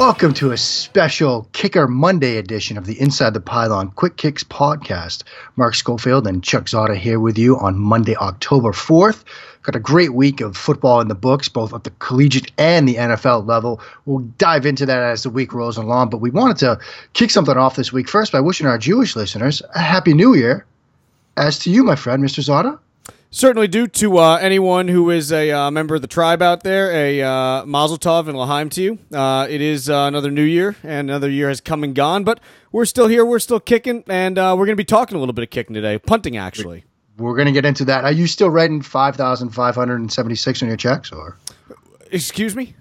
Welcome to a special Kicker Monday edition of the Inside the Pylon Quick Kicks podcast. Mark Schofield and Chuck Zodda here with you on Monday, October 4th. Got a great week of football in the books, both at the collegiate and the NFL level. We'll dive into that as the week rolls along, but we wanted to kick something off this week first by wishing our Jewish listeners a Happy New Year. As to you, my friend, Mr. Zodda. Certainly do to uh, anyone who is a uh, member of the tribe out there, a uh, Mazel Tov and L'chaim to you. Uh, it is uh, another new year, and another year has come and gone, but we're still here, we're still kicking, and uh, we're going to be talking a little bit of kicking today, punting actually. We're going to get into that. Are you still writing 5,576 on your checks, or? Excuse me?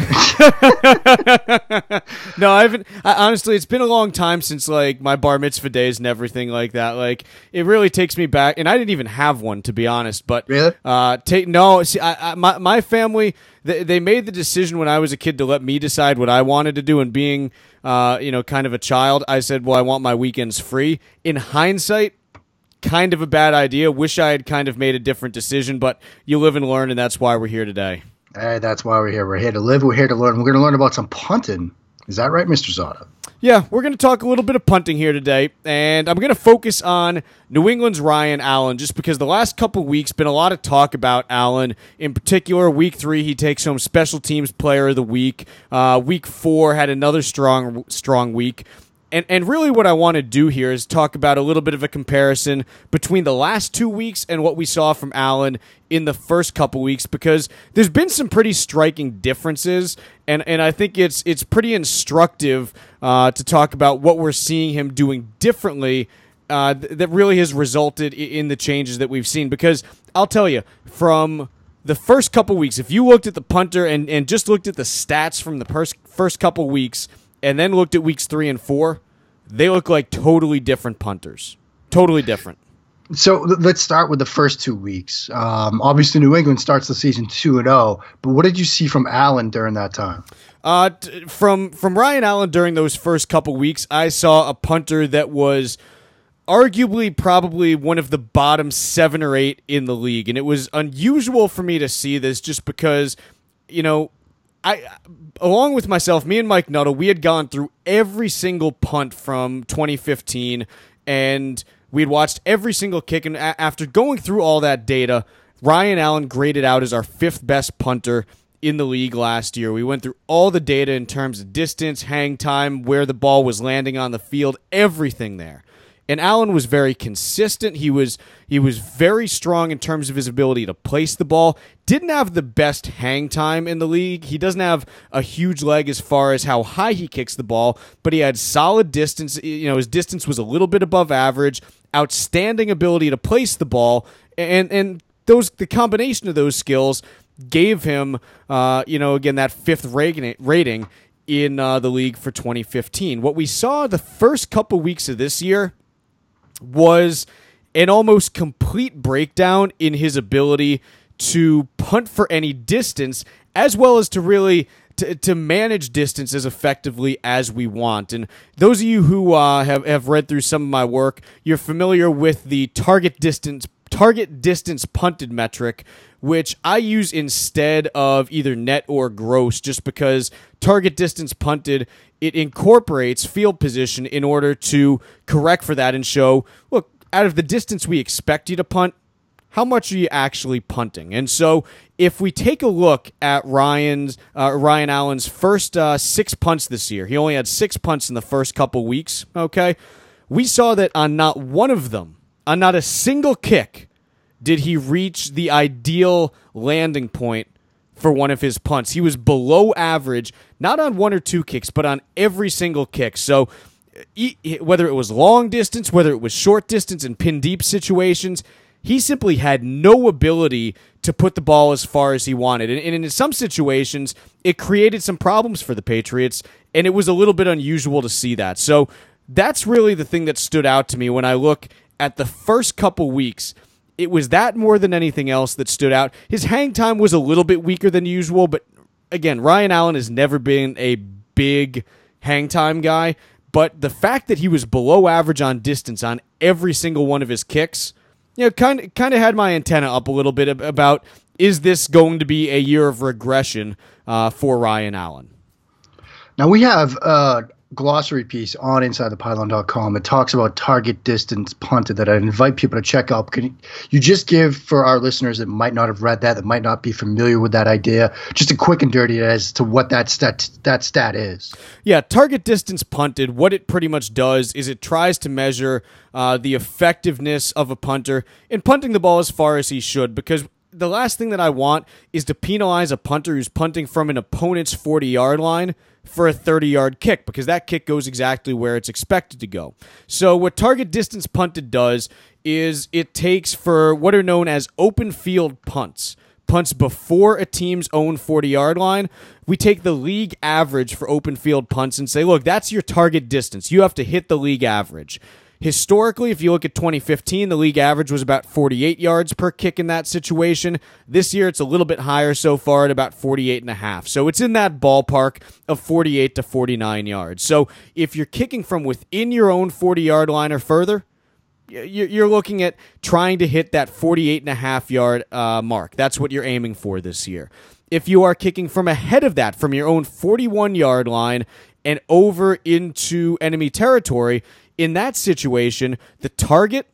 no, I haven't. I, honestly, it's been a long time since like my bar mitzvah days and everything like that. Like it really takes me back, and I didn't even have one to be honest. But Really? uh, take no. See, I, I, my my family they, they made the decision when I was a kid to let me decide what I wanted to do, and being uh, you know kind of a child, I said, well, I want my weekends free. In hindsight. Kind of a bad idea. Wish I had kind of made a different decision, but you live and learn, and that's why we're here today. Hey, that's why we're here. We're here to live. We're here to learn. We're going to learn about some punting. Is that right, Mr. Zodda? Yeah, we're going to talk a little bit of punting here today, and I'm going to focus on New England's Ryan Allen just because the last couple weeks been a lot of talk about Allen. In particular, week three he takes home Special Teams Player of the Week. Uh, week four had another strong strong week. And, and really, what I want to do here is talk about a little bit of a comparison between the last two weeks and what we saw from Allen in the first couple weeks, because there's been some pretty striking differences, and, and I think it's it's pretty instructive uh, to talk about what we're seeing him doing differently uh, th- that really has resulted in the changes that we've seen. Because I'll tell you, from the first couple weeks, if you looked at the punter and, and just looked at the stats from the pers- first couple weeks, and then looked at weeks three and four, they look like totally different punters. Totally different. So let's start with the first two weeks. Um, obviously, New England starts the season two and zero. But what did you see from Allen during that time? Uh, t- from from Ryan Allen during those first couple weeks, I saw a punter that was arguably probably one of the bottom seven or eight in the league, and it was unusual for me to see this just because, you know, I along with myself, me and Mike Nuttall, we had gone through every single punt from 2015, and we had watched every single kick. And a- after going through all that data, Ryan Allen graded out as our fifth best punter in the league last year. We went through all the data in terms of distance, hang time, where the ball was landing on the field, everything there. And Allen was very consistent. He was he was very strong in terms of his ability to place the ball. Didn't have the best hang time in the league. He doesn't have a huge leg as far as how high he kicks the ball, but he had solid distance. You know, his distance was a little bit above average. Outstanding ability to place the ball, and and those the combination of those skills gave him, uh, you know, again that fifth rating rating in uh, the league for 2015. What we saw the first couple weeks of this year was an almost complete breakdown in his ability to punt for any distance as well as to really to, to manage distance as effectively as we want. And those of you who uh, have, have read through some of my work you're familiar with the target distance target distance punted metric which I use instead of either net or gross just because target distance punted it incorporates field position in order to correct for that and show look out of the distance we expect you to punt how much are you actually punting? And so, if we take a look at Ryan's uh, Ryan Allen's first uh, six punts this year, he only had six punts in the first couple weeks. Okay, we saw that on not one of them, on not a single kick, did he reach the ideal landing point for one of his punts. He was below average, not on one or two kicks, but on every single kick. So whether it was long distance, whether it was short distance and pin deep situations, he simply had no ability to put the ball as far as he wanted. And in some situations, it created some problems for the Patriots, and it was a little bit unusual to see that. So that's really the thing that stood out to me when I look at the first couple weeks. It was that more than anything else that stood out. His hang time was a little bit weaker than usual, but again, Ryan Allen has never been a big hang time guy. But the fact that he was below average on distance on every single one of his kicks, you know, kind of kind of had my antenna up a little bit about is this going to be a year of regression uh, for Ryan Allen? Now we have a glossary piece on InsideThePylon.com It talks about target distance punted that I invite people to check out. Can you just give for our listeners that might not have read that, that might not be familiar with that idea, just a quick and dirty as to what that stat that stat is? Yeah, target distance punted. What it pretty much does is it tries to measure uh, the effectiveness of a punter in punting the ball as far as he should, because the last thing that I want is to penalize a punter who's punting from an opponent's 40 yard line for a 30 yard kick because that kick goes exactly where it's expected to go. So, what target distance punted does is it takes for what are known as open field punts. Punts before a team's own 40 yard line. We take the league average for open field punts and say, look, that's your target distance. You have to hit the league average. Historically, if you look at 2015, the league average was about 48 yards per kick in that situation. This year, it's a little bit higher so far at about 48 and a half. So it's in that ballpark of 48 to 49 yards. So if you're kicking from within your own 40 yard line or further, you're looking at trying to hit that 48 and a half yard uh, mark. That's what you're aiming for this year. If you are kicking from ahead of that, from your own 41 yard line and over into enemy territory, in that situation, the target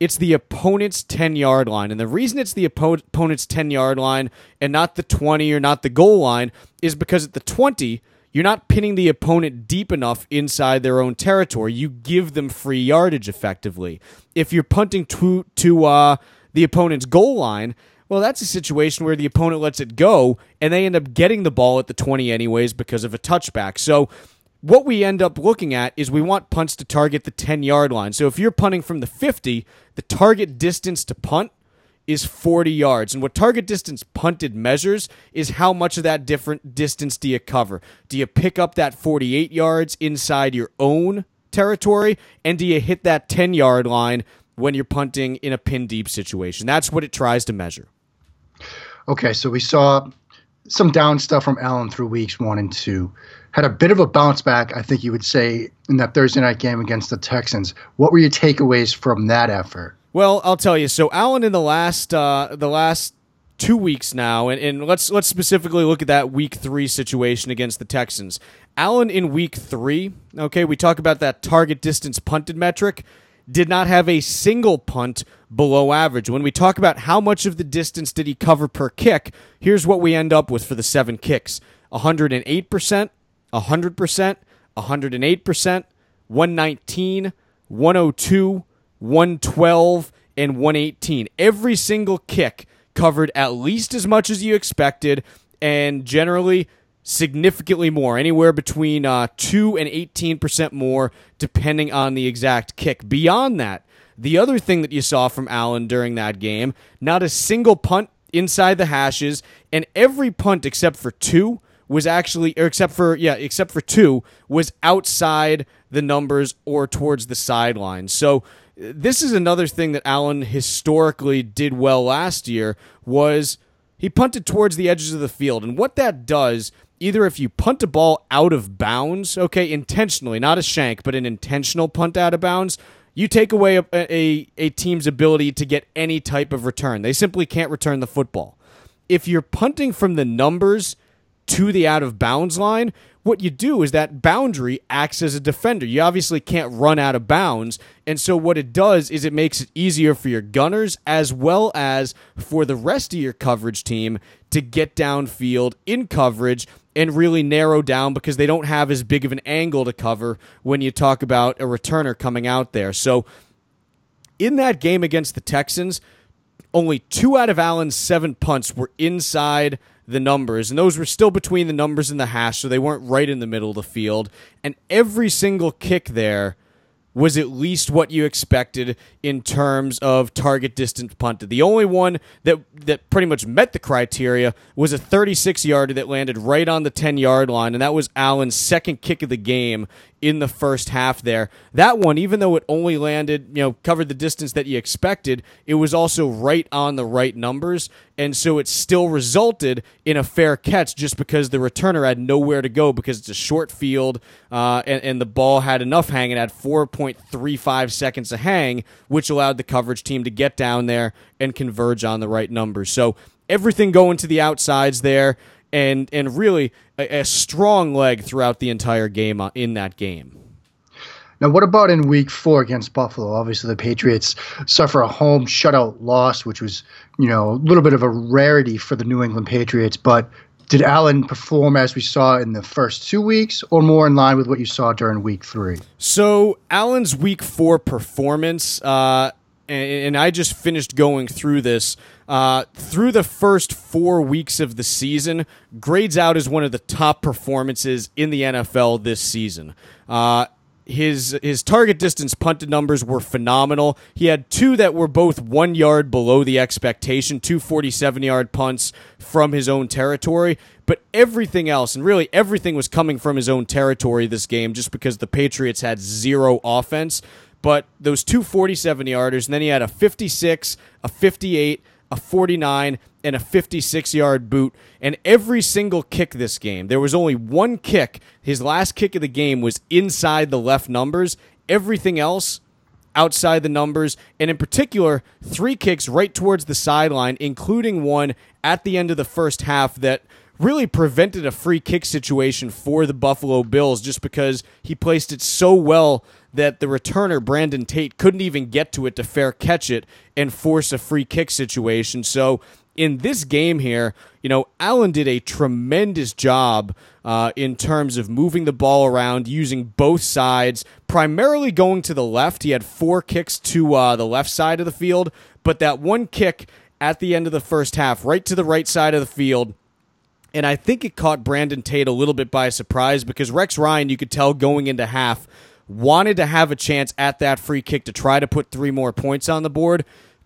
it's the opponent's 10 yard line. And the reason it's the opponent's 10 yard line and not the 20 or not the goal line is because at the 20, you're not pinning the opponent deep enough inside their own territory. You give them free yardage effectively. If you're punting to, to uh, the opponent's goal line, well, that's a situation where the opponent lets it go and they end up getting the ball at the 20 anyways because of a touchback. So, what we end up looking at is we want punts to target the 10 yard line. So if you're punting from the 50, the target distance to punt is 40 yards. And what target distance punted measures is how much of that different distance do you cover? Do you pick up that 48 yards inside your own territory? And do you hit that 10 yard line when you're punting in a pin deep situation? That's what it tries to measure. Okay, so we saw some down stuff from Allen through weeks one and two had a bit of a bounce back, I think you would say, in that Thursday night game against the Texans. What were your takeaways from that effort? Well, I'll tell you. So Allen in the last uh, the last two weeks now, and, and let's let's specifically look at that week three situation against the Texans. Allen in week three, okay, we talk about that target distance punted metric, did not have a single punt below average. When we talk about how much of the distance did he cover per kick, here's what we end up with for the seven kicks 108%, 100%, 108%, 119, 102, 112, and 118. Every single kick covered at least as much as you expected, and generally significantly more, anywhere between uh, 2 and 18% more, depending on the exact kick. Beyond that, the other thing that you saw from Allen during that game, not a single punt inside the hashes, and every punt except for two was actually, except for yeah, except for two, was outside the numbers or towards the sidelines. So this is another thing that Allen historically did well last year was he punted towards the edges of the field, and what that does. Either if you punt a ball out of bounds, okay, intentionally, not a shank, but an intentional punt out of bounds, you take away a, a, a, team's ability to get any type of return. They simply can't return the football. If you're punting from the numbers to the out of bounds line, what you do is that boundary acts as a defender. You obviously can't run out of bounds. And so, what it does is it makes it easier for your gunners as well as for the rest of your coverage team to get downfield in coverage and really narrow down because they don't have as big of an angle to cover when you talk about a returner coming out there. So, in that game against the Texans, only two out of Allen's seven punts were inside the numbers, and those were still between the numbers and the hash, so they weren't right in the middle of the field. And every single kick there was at least what you expected in terms of target distance punted. The only one that that pretty much met the criteria was a 36 yarder that landed right on the 10 yard line, and that was Allen's second kick of the game in the first half there. That one, even though it only landed, you know, covered the distance that you expected, it was also right on the right numbers. And so it still resulted in a fair catch just because the returner had nowhere to go because it's a short field uh, and, and the ball had enough hanging at 4.35 seconds to hang, which allowed the coverage team to get down there and converge on the right numbers. So everything going to the outsides there and and really a, a strong leg throughout the entire game uh, in that game. Now, what about in week four against Buffalo? Obviously, the Patriots suffer a home shutout loss, which was, you know, a little bit of a rarity for the New England Patriots. But did Allen perform as we saw in the first two weeks, or more in line with what you saw during week three? So, Allen's week four performance, uh, and, I just finished going through this. Uh, through the first four weeks of the season, grades out as one of the top performances in the NFL this season. Uh, his his target distance punted numbers were phenomenal. He had two that were both one yard below the expectation, two 47 yard punts from his own territory. But everything else, and really everything was coming from his own territory this game, just because the Patriots had zero offense. But those two 47 yarders, and then he had a 56, a 58, a 49, and a 56 yard boot. And every single kick this game, there was only one kick. His last kick of the game was inside the left numbers. Everything else outside the numbers, and in particular, three kicks right towards the sideline, including one at the end of the first half that really prevented a free kick situation for the Buffalo Bills just because he placed it so well that the returner, Brandon Tate, couldn't even get to it to fair catch it and force a free kick situation. So in this game here, you know, Allen did a tremendous job uh, in terms of moving the ball around, using both sides, primarily going to the left. He had four kicks to uh, the left side of the field, but that one kick at the end of the first half, right to the right side of the field, and I think it caught Brandon Tate a little bit by surprise because Rex Ryan, you could tell going into half, wanted to have a chance at that free kick to try to put three more points on the board.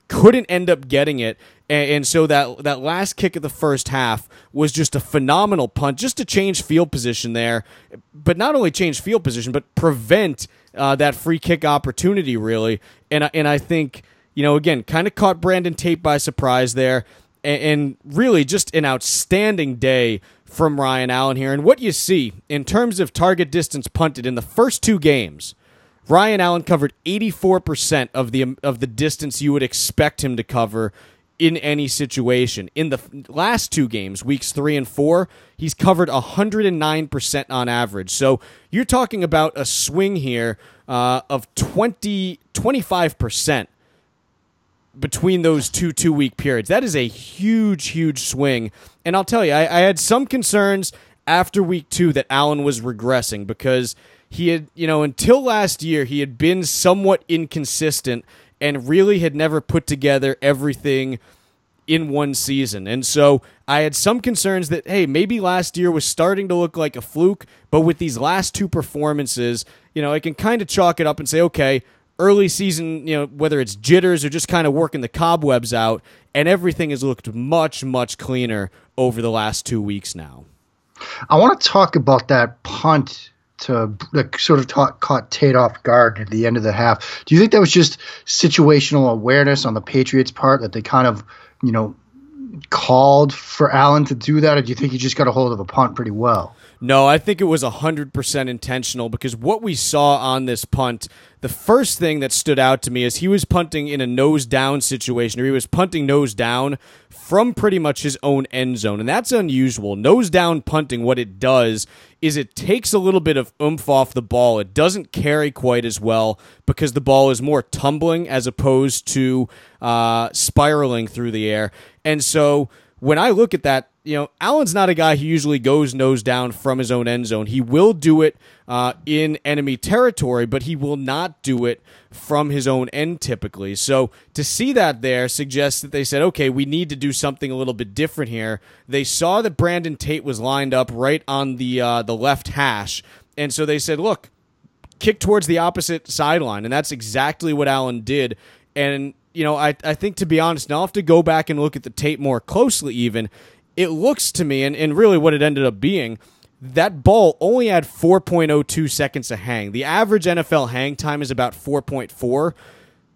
Couldn't end up getting it, and, so that that last kick of the first half was just a phenomenal punt, just to change field position there, but not only change field position, but prevent uh, that free kick opportunity really. And and I think you know again, kind of caught Brandon Tate by surprise there and, really just an outstanding day from Ryan Allen here. And what you see in terms of target distance punted in the first two games, Ryan Allen covered 84% of the of the distance you would expect him to cover in any situation. In the last two games, weeks 3 and 4, he's covered 109% on average. So, you're talking about a swing here uh, of 20 25% between those two two week periods. That is a huge, huge swing. And I'll tell you, I, I, had some concerns after week two that Allen was regressing because he had, you know, until last year, he had been somewhat inconsistent and really had never put together everything in one season. And so I had some concerns that, hey, maybe last year was starting to look like a fluke, but with these last two performances, you know, I can kind of chalk it up and say, okay, early season, you know, whether it's jitters or just kind of working the cobwebs out, and everything has looked much, much cleaner over the last two weeks now. I want to talk about that punt to like, sort of caught Tate off guard at the end of the half. Do you think that was just situational awareness on the Patriots' part that they kind of, you know, called for Allen to do that, or do you think he just got a hold of a punt pretty well? No, I think it was 100% intentional because what we saw on this punt, the first thing that stood out to me is he was punting in a nose down situation, or he was punting nose down from pretty much his own end zone. And that's unusual. Nose down punting, what it does is it takes a little bit of oomph off the ball. It doesn't carry quite as well because the ball is more tumbling as opposed to uh, spiraling through the air. And so when I look at that, you know, Allen's not a guy who usually goes nose down from his own end zone. He will do it uh, in enemy territory, but he will not do it from his own end typically. So to see that there suggests that they said, okay, we need to do something a little bit different here. They saw that Brandon Tate was lined up right on the uh, the left hash, and so they said, look, kick towards the opposite sideline, and that's exactly what Allen did. And you know, I, I think to be honest, now I'll have to go back and look at the tape more closely, even. It looks to me, and, and really what it ended up being, that ball only had 4.02 seconds to hang. The average NFL hang time is about 4.4.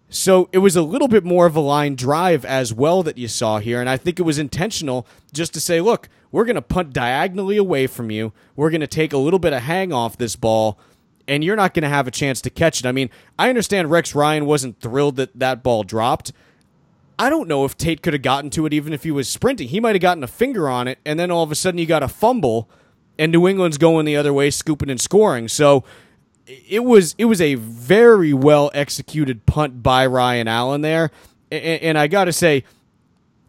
So it was a little bit more of a line drive as well that you saw here. And I think it was intentional just to say, look, we're going to punt diagonally away from you. We're going to take a little bit of hang off this ball and you're not going to have a chance to catch it. I mean, I understand Rex Ryan wasn't thrilled that that ball dropped. I don't know if Tate could have gotten to it even if he was sprinting. He might have gotten a finger on it, and then all of a sudden you got a fumble, and New England's going the other way, scooping and scoring. So it was it was a very well executed punt by Ryan Allen there, and, and I got to say,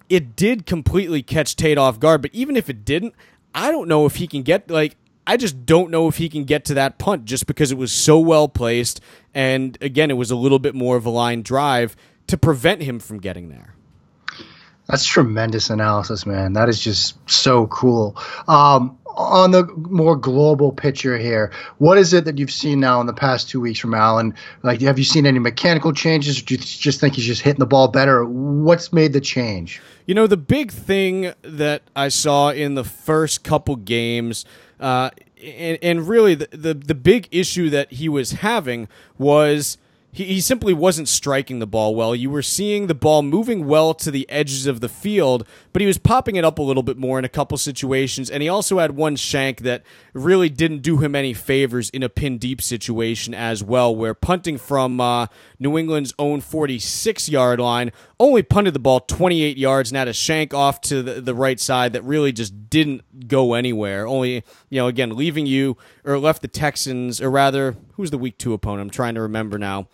it did completely catch Tate off guard. But even if it didn't, I don't know if he can get like I just don't know if he can get to that punt just because it was so well placed, and again, it was a little bit more of a line drive to prevent him from getting there. That's tremendous analysis, man. That is just so cool. Um, on the more global picture here, what is it that you've seen now in the past two weeks from Allen? Like, have you seen any mechanical changes, or do you just think he's just hitting the ball better? What's made the change? You know, the big thing that I saw in the first couple games, uh, and, and really the, the the big issue that he was having was he, he simply wasn't striking the ball well. You were seeing the ball moving well to the edges of the field, but he was popping it up a little bit more in a couple situations. And he also had one shank that really didn't do him any favors in a pin deep situation as well, where punting from uh, New England's own 46 yard line only punted the ball 28 yards and had a shank off to the, the right side that really just didn't go anywhere. Only, you know, again, leaving you or left the Texans, or rather, who's the week two opponent? I'm trying to remember now.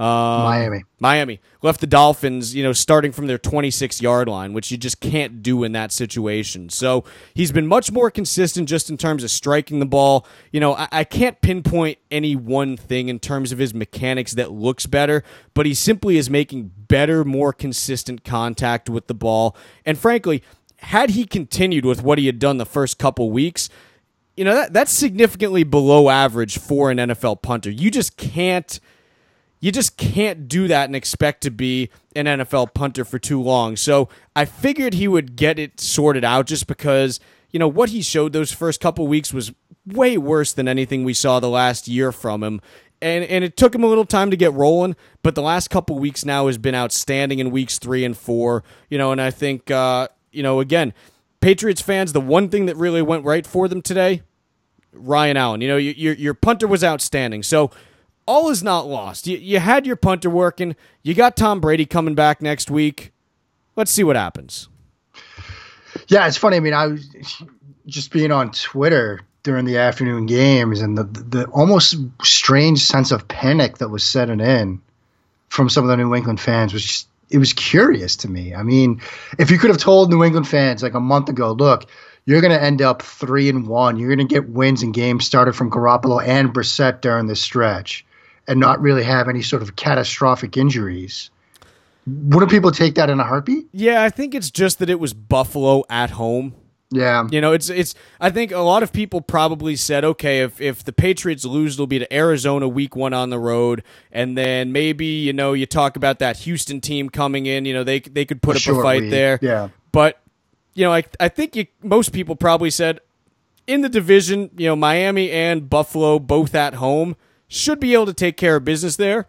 Uh, Miami. Miami left the Dolphins, you know, starting from their 26 yard line, which you just can't do in that situation. So he's been much more consistent just in terms of striking the ball. You know, I, I can't pinpoint any one thing in terms of his mechanics that looks better, but he simply is making better, more consistent contact with the ball. And frankly, had he continued with what he had done the first couple weeks, you know, that, that's significantly below average for an NFL punter. You just can't you just can't do that and expect to be an NFL punter for too long. So I figured he would get it sorted out just because, you know, what he showed those first couple weeks was way worse than anything we saw the last year from him. And, and it took him a little time to get rolling, but the last couple weeks now has been outstanding in weeks three and four. You know, and I think, uh, you know, again, Patriots fans, the one thing that really went right for them today, Ryan Allen. You know, your your punter was outstanding. So all is not lost. You, you had your punter working. You got Tom Brady coming back next week. Let's see what happens. Yeah, it's funny. I mean, I was just being on Twitter during the afternoon games, and the the almost strange sense of panic that was setting in from some of the New England fans was just it was curious to me. I mean, if you could have told New England fans like a month ago, look, you're going to end up three and one. You're going to get wins in games started from Garoppolo and Brissett during this stretch and not really have any sort of catastrophic injuries. Wouldn't people take that in a heartbeat? Yeah, I think it's just that it was Buffalo at home. Yeah. You know, it's it's I think a lot of people probably said, okay, if if the Patriots lose, it'll be to Arizona week one on the road, and then maybe, you know, you talk about that Houston team coming in, you know, they they could put up a fight week. there. Yeah. But, you know, I I think you, most people probably said in the division, you know, Miami and Buffalo both at home should be able to take care of business there.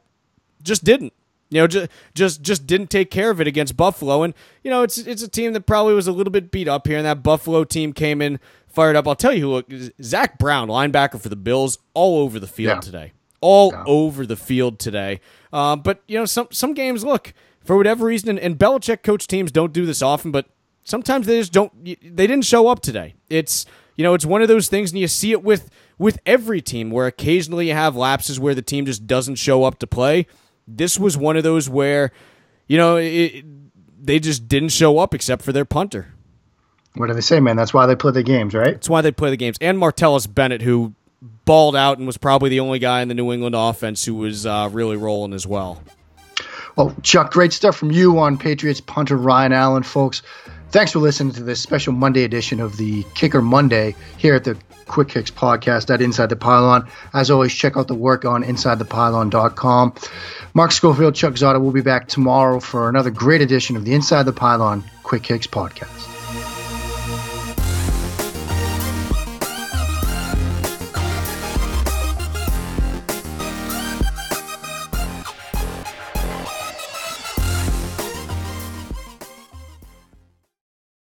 Just didn't. You know, just just just didn't take care of it against Buffalo, and you know it's it's a team that probably was a little bit beat up here, and that Buffalo team came in fired up. I'll tell you who. Look, Zach Brown, linebacker for the Bills, all over the field yeah. today, all yeah. over the field today. Uh, but you know, some some games look for whatever reason, and, and Belichick coach teams don't do this often, but sometimes they just don't. They didn't show up today. It's you know, it's one of those things, and you see it with with every team where occasionally you have lapses where the team just doesn't show up to play. This was one of those where, you know, it, they just didn't show up except for their punter. What do they say, man? That's why they play the games, right? That's why they play the games. And Martellus Bennett, who balled out and was probably the only guy in the New England offense who was uh, really rolling as well. Well, Chuck, great stuff from you on Patriots punter Ryan Allen, folks. Thanks for listening to this special Monday edition of the Kicker Monday here at the Quick Kicks podcast at Inside the Pylon. As always, check out the work on InsideThePylon.com. Mark Schofield, Chuck Zodda will be back tomorrow for another great edition of the Inside the Pylon Quick Kicks podcast.